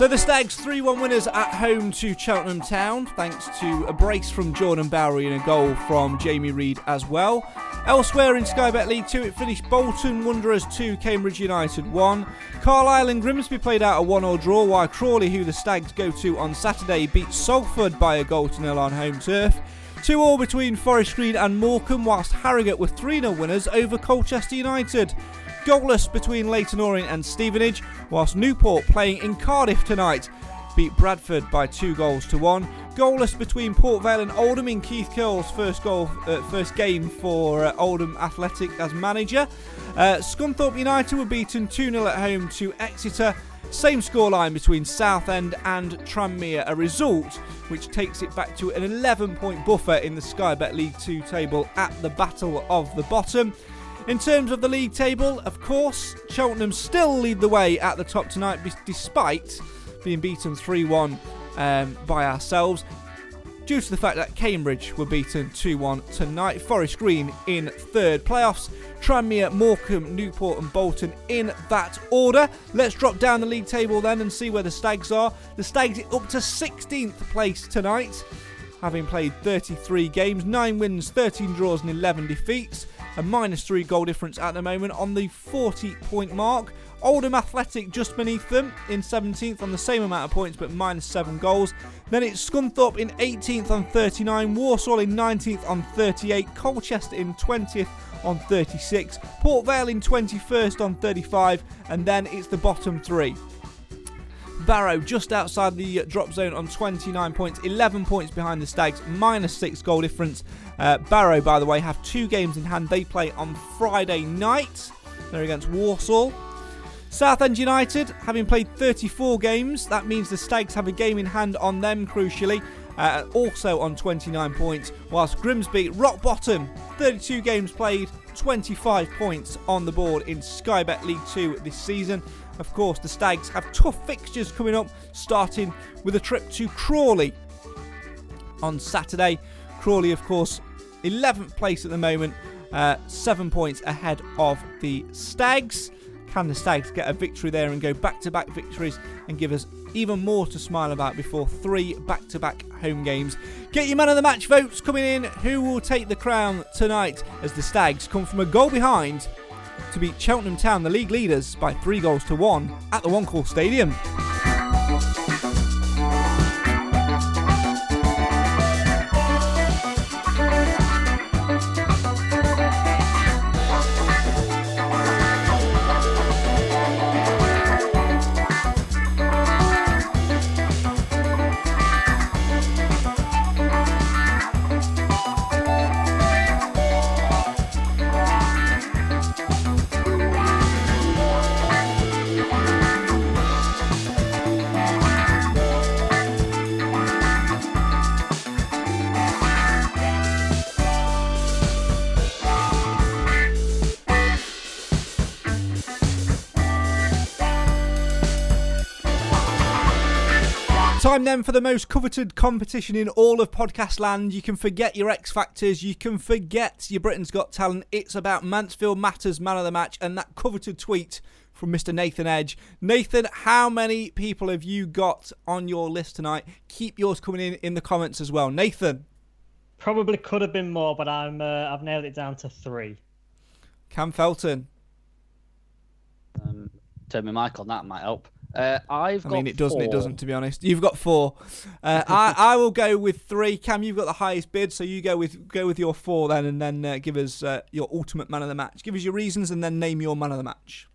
So the Stags 3 1 winners at home to Cheltenham Town, thanks to a brace from Jordan Bowery and a goal from Jamie Reid as well. Elsewhere in Sky Bet League 2, it finished Bolton Wanderers 2, Cambridge United 1. Carlisle and Grimsby played out a 1 0 draw, while Crawley, who the Stags go to on Saturday, beat Salford by a goal to nil on home turf. 2 all between Forest Green and Morecambe, whilst Harrogate were 3 0 winners over Colchester United. Goalless between Leyton Orient and Stevenage, whilst Newport playing in Cardiff tonight beat Bradford by two goals to one. Goalless between Port Vale and Oldham in Keith Curle's first goal, uh, first game for uh, Oldham Athletic as manager. Uh, Scunthorpe United were beaten 2 0 at home to Exeter. Same scoreline between Southend and Tranmere, a result which takes it back to an 11 point buffer in the Sky Bet League 2 table at the battle of the bottom. In terms of the league table, of course, Cheltenham still lead the way at the top tonight despite being beaten 3 1 um, by ourselves. Due to the fact that Cambridge were beaten 2 1 tonight, Forest Green in third. Playoffs, Tranmere, Morecambe, Newport, and Bolton in that order. Let's drop down the league table then and see where the Stags are. The Stags up to 16th place tonight, having played 33 games, 9 wins, 13 draws, and 11 defeats a minus three goal difference at the moment on the 40 point mark. Oldham Athletic just beneath them in 17th on the same amount of points but minus 7 goals. Then it's Scunthorpe in 18th on 39, Walsall in 19th on 38, Colchester in 20th on 36, Port Vale in 21st on 35, and then it's the bottom three. Barrow just outside the drop zone on 29 points, 11 points behind the Stags, minus 6 goal difference. Uh, Barrow, by the way, have two games in hand. They play on Friday night. They're against Walsall. Southend United, having played 34 games, that means the Stags have a game in hand on them, crucially, uh, also on 29 points, whilst Grimsby, rock bottom, 32 games played, 25 points on the board in Sky Bet League 2 this season. Of course, the Stags have tough fixtures coming up, starting with a trip to Crawley on Saturday. Crawley, of course, 11th place at the moment, uh, seven points ahead of the Stags. Can the Stags get a victory there and go back to back victories and give us even more to smile about before three back to back home games? Get your man of the match votes coming in. Who will take the crown tonight as the Stags come from a goal behind to beat Cheltenham Town, the league leaders, by three goals to one at the One Call Stadium? Time then for the most coveted competition in all of podcast land. You can forget your X Factors, you can forget your Britain's Got Talent. It's about Mansfield Matters Man of the Match and that coveted tweet from Mr. Nathan Edge. Nathan, how many people have you got on your list tonight? Keep yours coming in in the comments as well. Nathan. Probably could have been more, but I'm uh, I've nailed it down to three. Cam Felton. Um, turn my mic on. That might help. Uh, I've I got mean, it doesn't. four. It doesn't. To be honest, you've got four. Uh, I, I will go with three. Cam, you've got the highest bid, so you go with go with your four then, and then uh, give us uh, your ultimate man of the match. Give us your reasons, and then name your man of the match.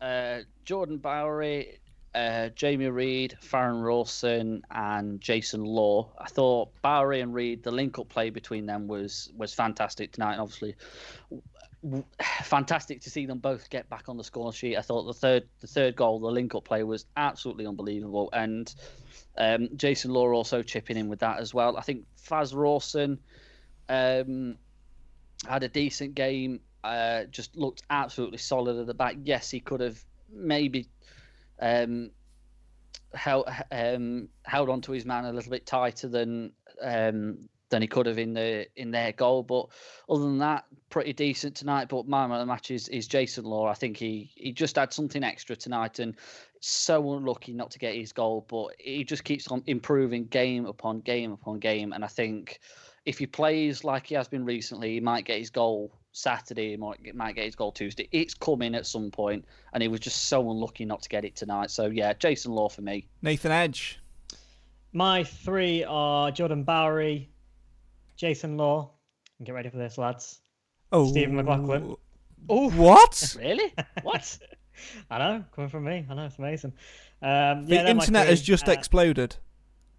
Uh, Jordan Bowery, uh, Jamie Reid, Farrend Rawson, and Jason Law. I thought Bowery and Reid, the link-up play between them was was fantastic tonight. And obviously, fantastic to see them both get back on the score sheet. I thought the third the third goal, the link-up play, was absolutely unbelievable, and um, Jason Law also chipping in with that as well. I think Faz Rawson um, had a decent game. Uh, just looked absolutely solid at the back. Yes, he could have maybe um, held um, held onto his man a little bit tighter than um, than he could have in the in their goal. But other than that, pretty decent tonight. But my man of the match is, is Jason Law. I think he he just had something extra tonight, and so unlucky not to get his goal. But he just keeps on improving game upon game upon game, and I think if he plays like he has been recently, he might get his goal Saturday, he might, might get his goal Tuesday. It's coming at some point, and he was just so unlucky not to get it tonight. So yeah, Jason Law for me. Nathan Edge. My three are Jordan Bowery, Jason Law. And get ready for this, lads. Oh, Stephen McLaughlin. Oh, what? Really? What? I know, coming from me. I know, it's amazing. Um, the yeah, they're internet has just Uh, exploded.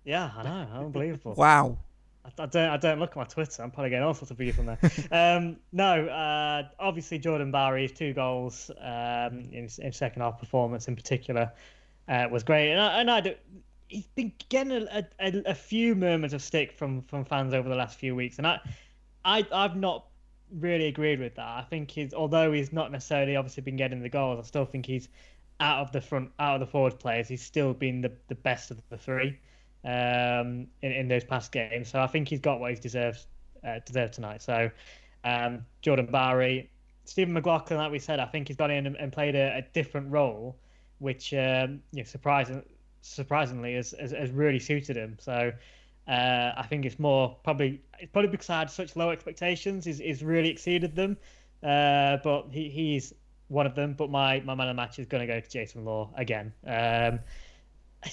Yeah, I know, unbelievable. Wow. I, I don't. I don't look at my Twitter. I'm probably getting all sorts of views from there. um, no, uh, obviously Jordan his two goals um, in, in second half performance in particular uh, was great, and I, and I do, he's been getting a, a, a few moments of stick from from fans over the last few weeks, and I, I I've not really agreed with that. I think he's although he's not necessarily obviously been getting the goals, I still think he's out of the front, out of the forward players, he's still been the, the best of the three um, in, in those past games. So I think he's got what he deserves uh, deserved tonight. So um, Jordan Bowery, Stephen McLaughlin, like we said, I think he's gone in and, and played a, a different role, which um, you know, surprising, surprisingly has, has, has really suited him. So uh, I think it's more probably it's probably because I had such low expectations. He's, he's really exceeded them, uh, but he, he's one of them. But my, my man of the match is going to go to Jason Law again. Um,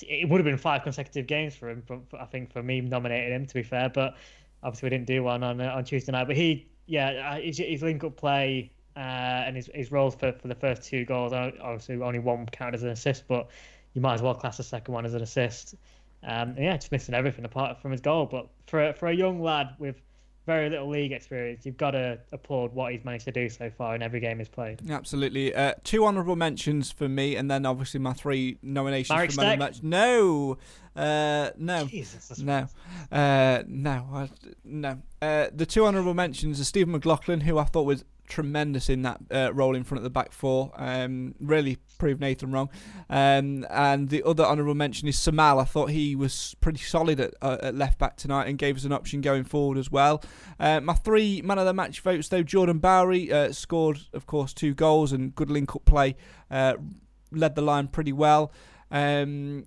it would have been five consecutive games for him. For- I think for me nominating him to be fair, but obviously we didn't do one on uh, on Tuesday night. But he, yeah, his, his link up play uh, and his his roles for, for the first two goals. Obviously only one counted as an assist, but you might as well class the second one as an assist. Um, and yeah, just missing everything apart from his goal. But for for a young lad with very little league experience, you've got to applaud what he's managed to do so far in every game he's played. Absolutely. Uh, two honourable mentions for me, and then obviously my three nominations Marek for man match. No, uh, no, Jesus, no, uh, no, I, no. Uh, the two honourable mentions are Stephen McLaughlin, who I thought was tremendous in that uh, role in front of the back four. Um, really proved Nathan wrong. Um, and the other honourable mention is Samal. I thought he was pretty solid at, uh, at left back tonight and gave us an option going forward as well. Uh, my three man of the match votes, though, Jordan Bowery uh, scored, of course, two goals and good link up play. Uh, led the line pretty well. Um,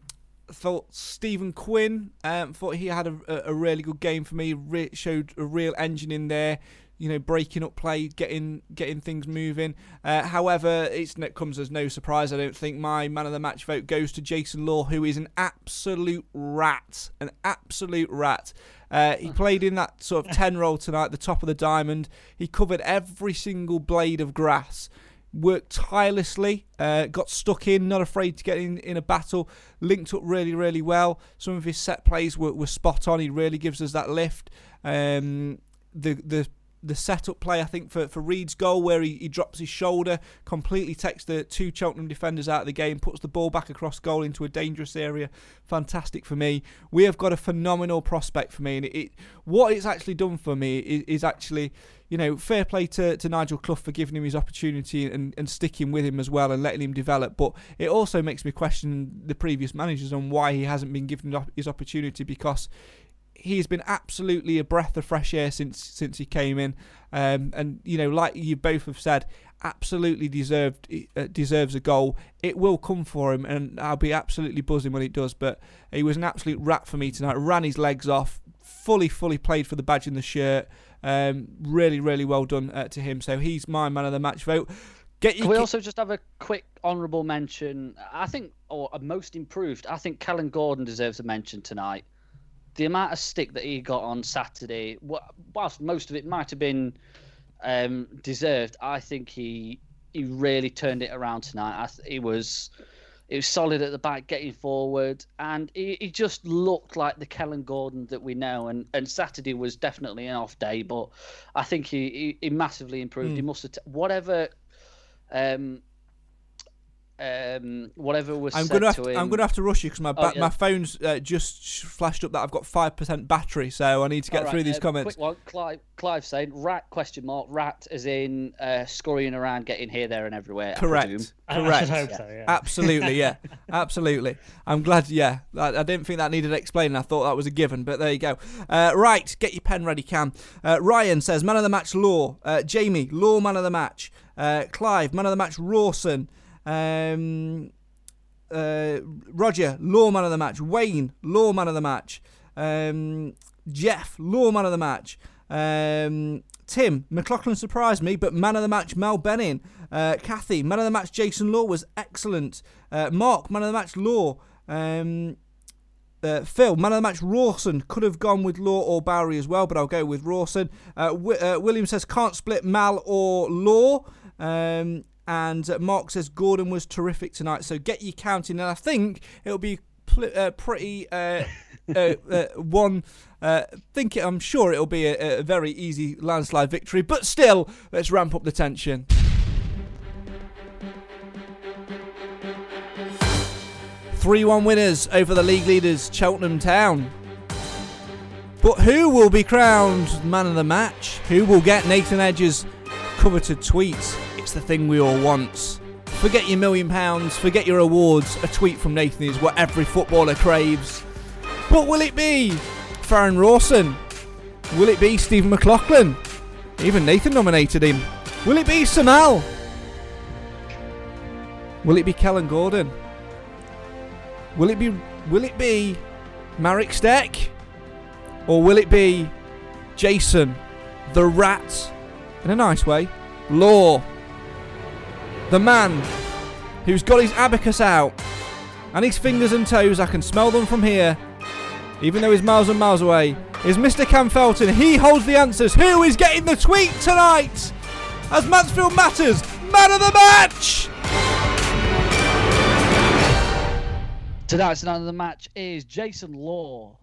thought Stephen Quinn um, thought he had a, a- really good game for me. Re- showed a real engine in there. You know, breaking up play, getting getting things moving. Uh, however, it's, it comes as no surprise. I don't think my man of the match vote goes to Jason Law, who is an absolute rat, an absolute rat. Uh, he played in that sort of ten role tonight, the top of the diamond. He covered every single blade of grass worked tirelessly, uh, got stuck in, not afraid to get in, in a battle, linked up really, really well. Some of his set plays were, were spot on. He really gives us that lift. Um, the the the setup play, I think, for, for Reid's goal, where he, he drops his shoulder, completely takes the two Cheltenham defenders out of the game, puts the ball back across goal into a dangerous area. Fantastic for me. We have got a phenomenal prospect for me, and it, it what it's actually done for me is, is actually, you know, fair play to, to Nigel Clough for giving him his opportunity and, and sticking with him as well and letting him develop. But it also makes me question the previous managers on why he hasn't been given his opportunity because he's been absolutely a breath of fresh air since since he came in, um, and you know, like you both have said, absolutely deserved uh, deserves a goal. It will come for him, and I'll be absolutely buzzing when it does. But he was an absolute rat for me tonight. Ran his legs off, fully fully played for the badge and the shirt. Um, really really well done uh, to him. So he's my man of the match vote. Get Can we also just have a quick honourable mention? I think, or most improved. I think Kellan Gordon deserves a mention tonight. The amount of stick that he got on Saturday, whilst most of it might have been um, deserved, I think he he really turned it around tonight. I th- he was He was solid at the back, getting forward, and he, he just looked like the Kellan Gordon that we know. And, and Saturday was definitely an off day, but I think he, he, he massively improved. He must have t- whatever um, um, whatever was I'm said gonna have to to, him. I'm gonna have to rush you because my ba- Oh, yeah. my phone's uh, just flashed up that I've got five percent battery, so I need to get All right, through these uh, comments. Quick one, Clive, Clive saying rat question mark rat as in uh, scurrying around, getting here, there, and everywhere. Correct. I- I Correct. should hope so. Yeah. Absolutely, yeah, absolutely. I'm glad. Yeah, I, I didn't think that needed explaining. I thought that was a given, but there you go. Uh, right, get your pen ready, Cam. Uh, Ryan says man of the match, Law. Uh, Jamie, Law man of the match. Uh, Clive, man of the match, Rawson. Um, uh, Roger, Law man of the match. Wayne, Law man of the match. Um, Jeff, Law man of the match. Um, Tim, McLaughlin surprised me, but man of the match, Mal Benning. Uh, Kathy, man of the match, Jason Law was excellent. Uh, Mark, man of the match, Law. Um, uh, Phil, man of the match, Rawson. Could have gone with Law or Bowery as well, but I'll go with Rawson. Uh, Wi- uh, William says can't split Mal or Law. Um, and Mark says Gordon was terrific tonight. So get you counting, and I think it'll be pl- uh, pretty uh, uh, uh, one. Uh, think I'm sure it'll be a, a very easy landslide victory, but still, let's ramp up the tension. Three-one winners over the league leaders, Cheltenham Town. But who will be crowned man of the match? Who will get Nathan Edge's coveted tweets? The thing we all want. Forget your million pounds, forget your awards. A tweet from Nathan is what every footballer craves. But will it be Farrend Rawson? Will it be Stephen McLaughlin? Even Nathan nominated him. Will it be Samal? Will it be Kellan Gordon? Will it be will it be Marek Steck? Or will it be Jason, the rat, in a nice way, Law, the man who's got his abacus out and his fingers and toes, I can smell them from here, even though he's miles and miles away, is Mr. Cam Felton. He holds the answers. Who is getting the tweet tonight? As Mansfield Matters, man of the match! Tonight's man of the match is Jason Law,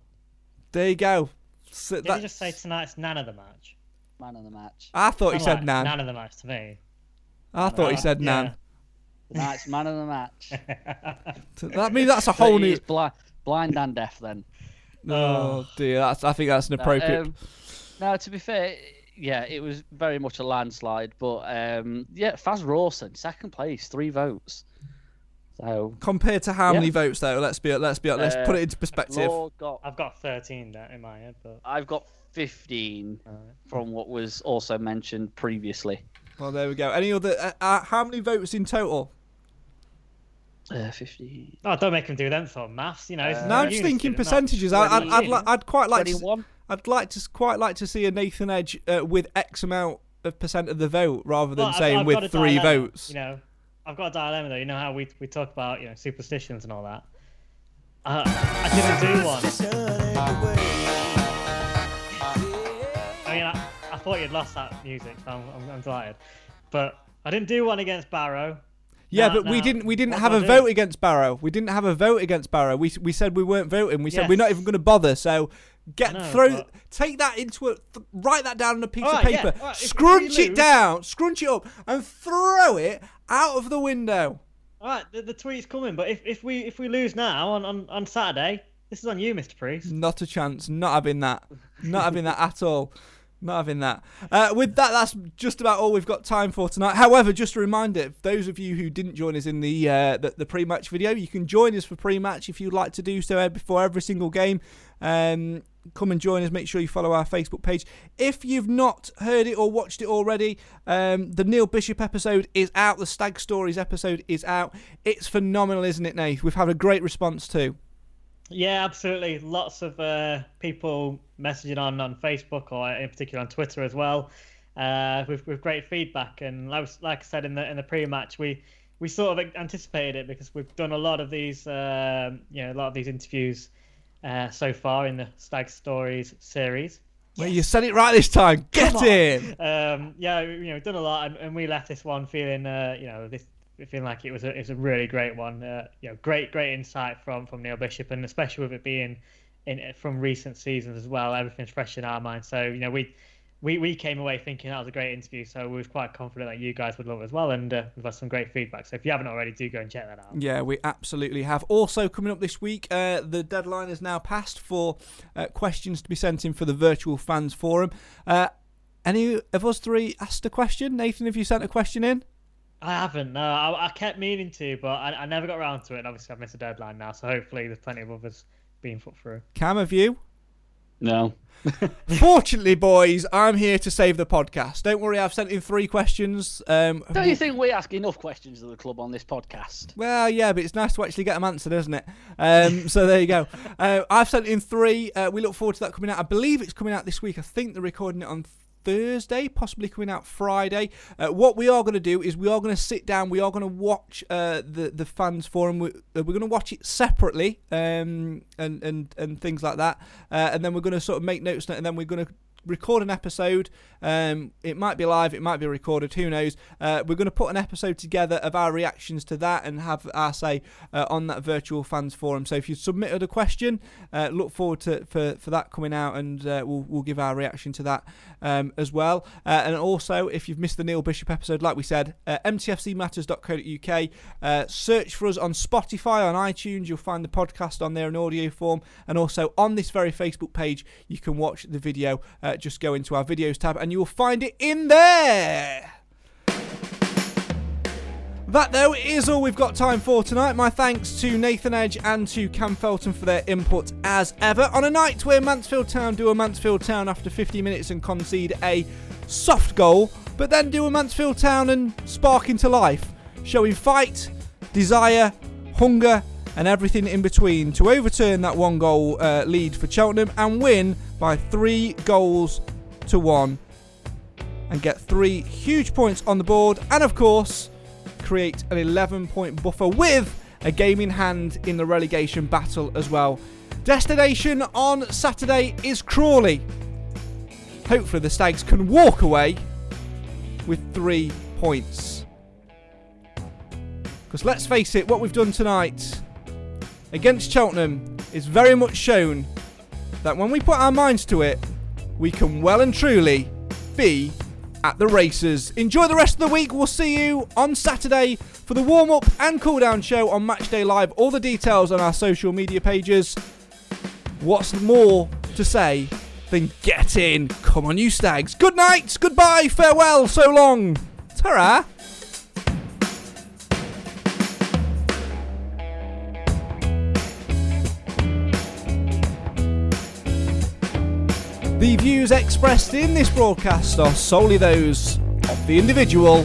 There you go. So Did that- he just say tonight's nan of the match? man of the match. I thought he Kinda said like Nan. Nan of the match to me. I thought he Uh, said yeah. Nan. Tonight's man of the match. That means that's a whole So new. he's blind, blind and deaf then. Oh dear, that's, I think that's an appropriate. Um, no, to be fair, yeah, it was very much a landslide. But um, yeah, Faz Rawson, second place, three votes. So Compared to how Yeah. many votes though? Let's be let's be let's Uh, put it into perspective. Law got, I've got 13 there in my head, but I've got 15 from what was also mentioned previously. Well, there we go. Any other? Uh, uh, how many votes in total? Uh, 15. oh, don't make him do them sort of maths. You know, it's Uh, no, I'm just thinking percentages. I, I'd, I'd, li- I'd quite like to. I'd like to quite like to see a Nathan Edge uh, with X amount of percent of the vote rather than Well, I've- saying I've with three dilemma, votes. You know, I've got a dilemma though. You know how we we talk about you know superstitions and all that. Uh, I didn't do one. I mean, I, I thought you'd lost that music, so I'm, I'm, I'm delighted. But I didn't do one against Barrow. Yeah, No, but we didn't. We didn't What have a do? vote against Barrow. We didn't have a vote against Barrow. We we said we weren't voting. We said we're not even going to bother. So get know, throw but- take that into a th- write that down on a piece of right, yeah, paper. all right, scrunch we it down, scrunch it up, and throw it out of the window. All right, the, the tweet's coming, but if, if we if we lose now on, on, on Saturday, this is on you, Mr. Priest. Not a chance. Not having that. Not having that at all. Not having that. Uh, with that, that's just about all we've got time for tonight. However, just a reminder: those of you who didn't join us in the uh, the, the pre-match video, you can join us for pre-match if you'd like to do so uh, before every single game. Um, come and join us. Make sure you follow our Facebook page. If you've not heard it or watched it already, um, the Neil Bishop episode is out. The Stag Stories episode is out. It's phenomenal, isn't it, Nate? We've had a great response too. Yeah, absolutely. Lots of uh, people messaging on, on Facebook or in particular on Twitter as well, uh, with with great feedback. And like, like I said in the in the pre-match, we we sort of anticipated it because we've done a lot of these, um, you know, a lot of these interviews uh, so far in the Stag Stories series. Well, you said it right this time. Get in. Um, yeah, you know, we've done a lot, and, and we left this one feeling, uh, you know, this feeling like it was a, it was a really great one. Uh, you know, great great insight from from Neil Bishop, and especially with it being in from recent seasons as well. Everything's fresh in our minds. So you know, we we, we came away thinking that was a great interview, so we was quite confident that you guys would love it as well, and uh, we've had some great feedback. So if you haven't already, do go and check that out. Yeah, we absolutely have. Also coming up this week, uh, the deadline is now passed for uh, questions to be sent in for the virtual fans forum. Uh, any of us three asked a question? Nathan, have you sent a question in? I haven't. No, I, I kept meaning to, but I, I never got around to it. And obviously, I've missed a deadline now, so hopefully, there's plenty of others being put through. Cam, have you? No. Fortunately, boys, I'm here to save the podcast. Don't worry, I've sent in three questions. Um, Don't you think we ask enough questions of the club on this podcast? Well, yeah, but it's nice to actually get them answered, isn't it? Um, so there you go. Uh, I've sent in three. Uh, we look forward to that coming out. I believe it's coming out this week. I think they're recording it on Thursday, possibly coming out Friday. Uh, what we are going to do is we are going to sit down. We are going to watch uh, the the fans forum. Uh, we're going to watch it separately, um, and and and things like that. Uh, and then we're going to sort of make notes, and then we're going to record an episode. Um, it might be live, it might be recorded, who knows. Uh, we're going to put an episode together of our reactions to that and have our say uh, on that virtual fans forum. So if you submitted a question, uh, look forward to for, for that coming out and uh, we'll, we'll give our reaction to that um, as well. Uh, and also, if you've missed the Neil Bishop episode, like we said, uh, mtfcmatters.co.uk, search for us on Spotify, on iTunes, you'll find the podcast on there in audio form. And also on this very Facebook page, you can watch the video Uh, just go into our videos tab and you will find it in there. That, though, is all we've got time for tonight. My thanks to Nathan Edge and to Cam Felton for their input as ever. On a night where Mansfield Town do a Mansfield Town after 50 minutes and concede a soft goal, but then do a Mansfield Town and spark into life, showing fight, desire, hunger, and everything in between to overturn that one goal uh, lead for Cheltenham and win by three goals to one and get three huge points on the board and of course create an 11 point buffer with a game in hand in the relegation battle as well. Destination on Saturday is Crawley. Hopefully the Stags can walk away with three points. Because let's face it, what we've done tonight against Cheltenham is very much shown that when we put our minds to it, we can well and truly be at the races. Enjoy the rest of the week. We'll see you on Saturday for the warm up and cool down show on Matchday Live. All the details on our social media pages. What's more to say than get in? Come on, you stags. Good night, goodbye, farewell, so long. Ta The views expressed in this broadcast are solely those of the individual.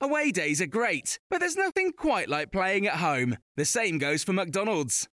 Away days are great, but there's nothing quite like playing at home. The same goes for McDonald's.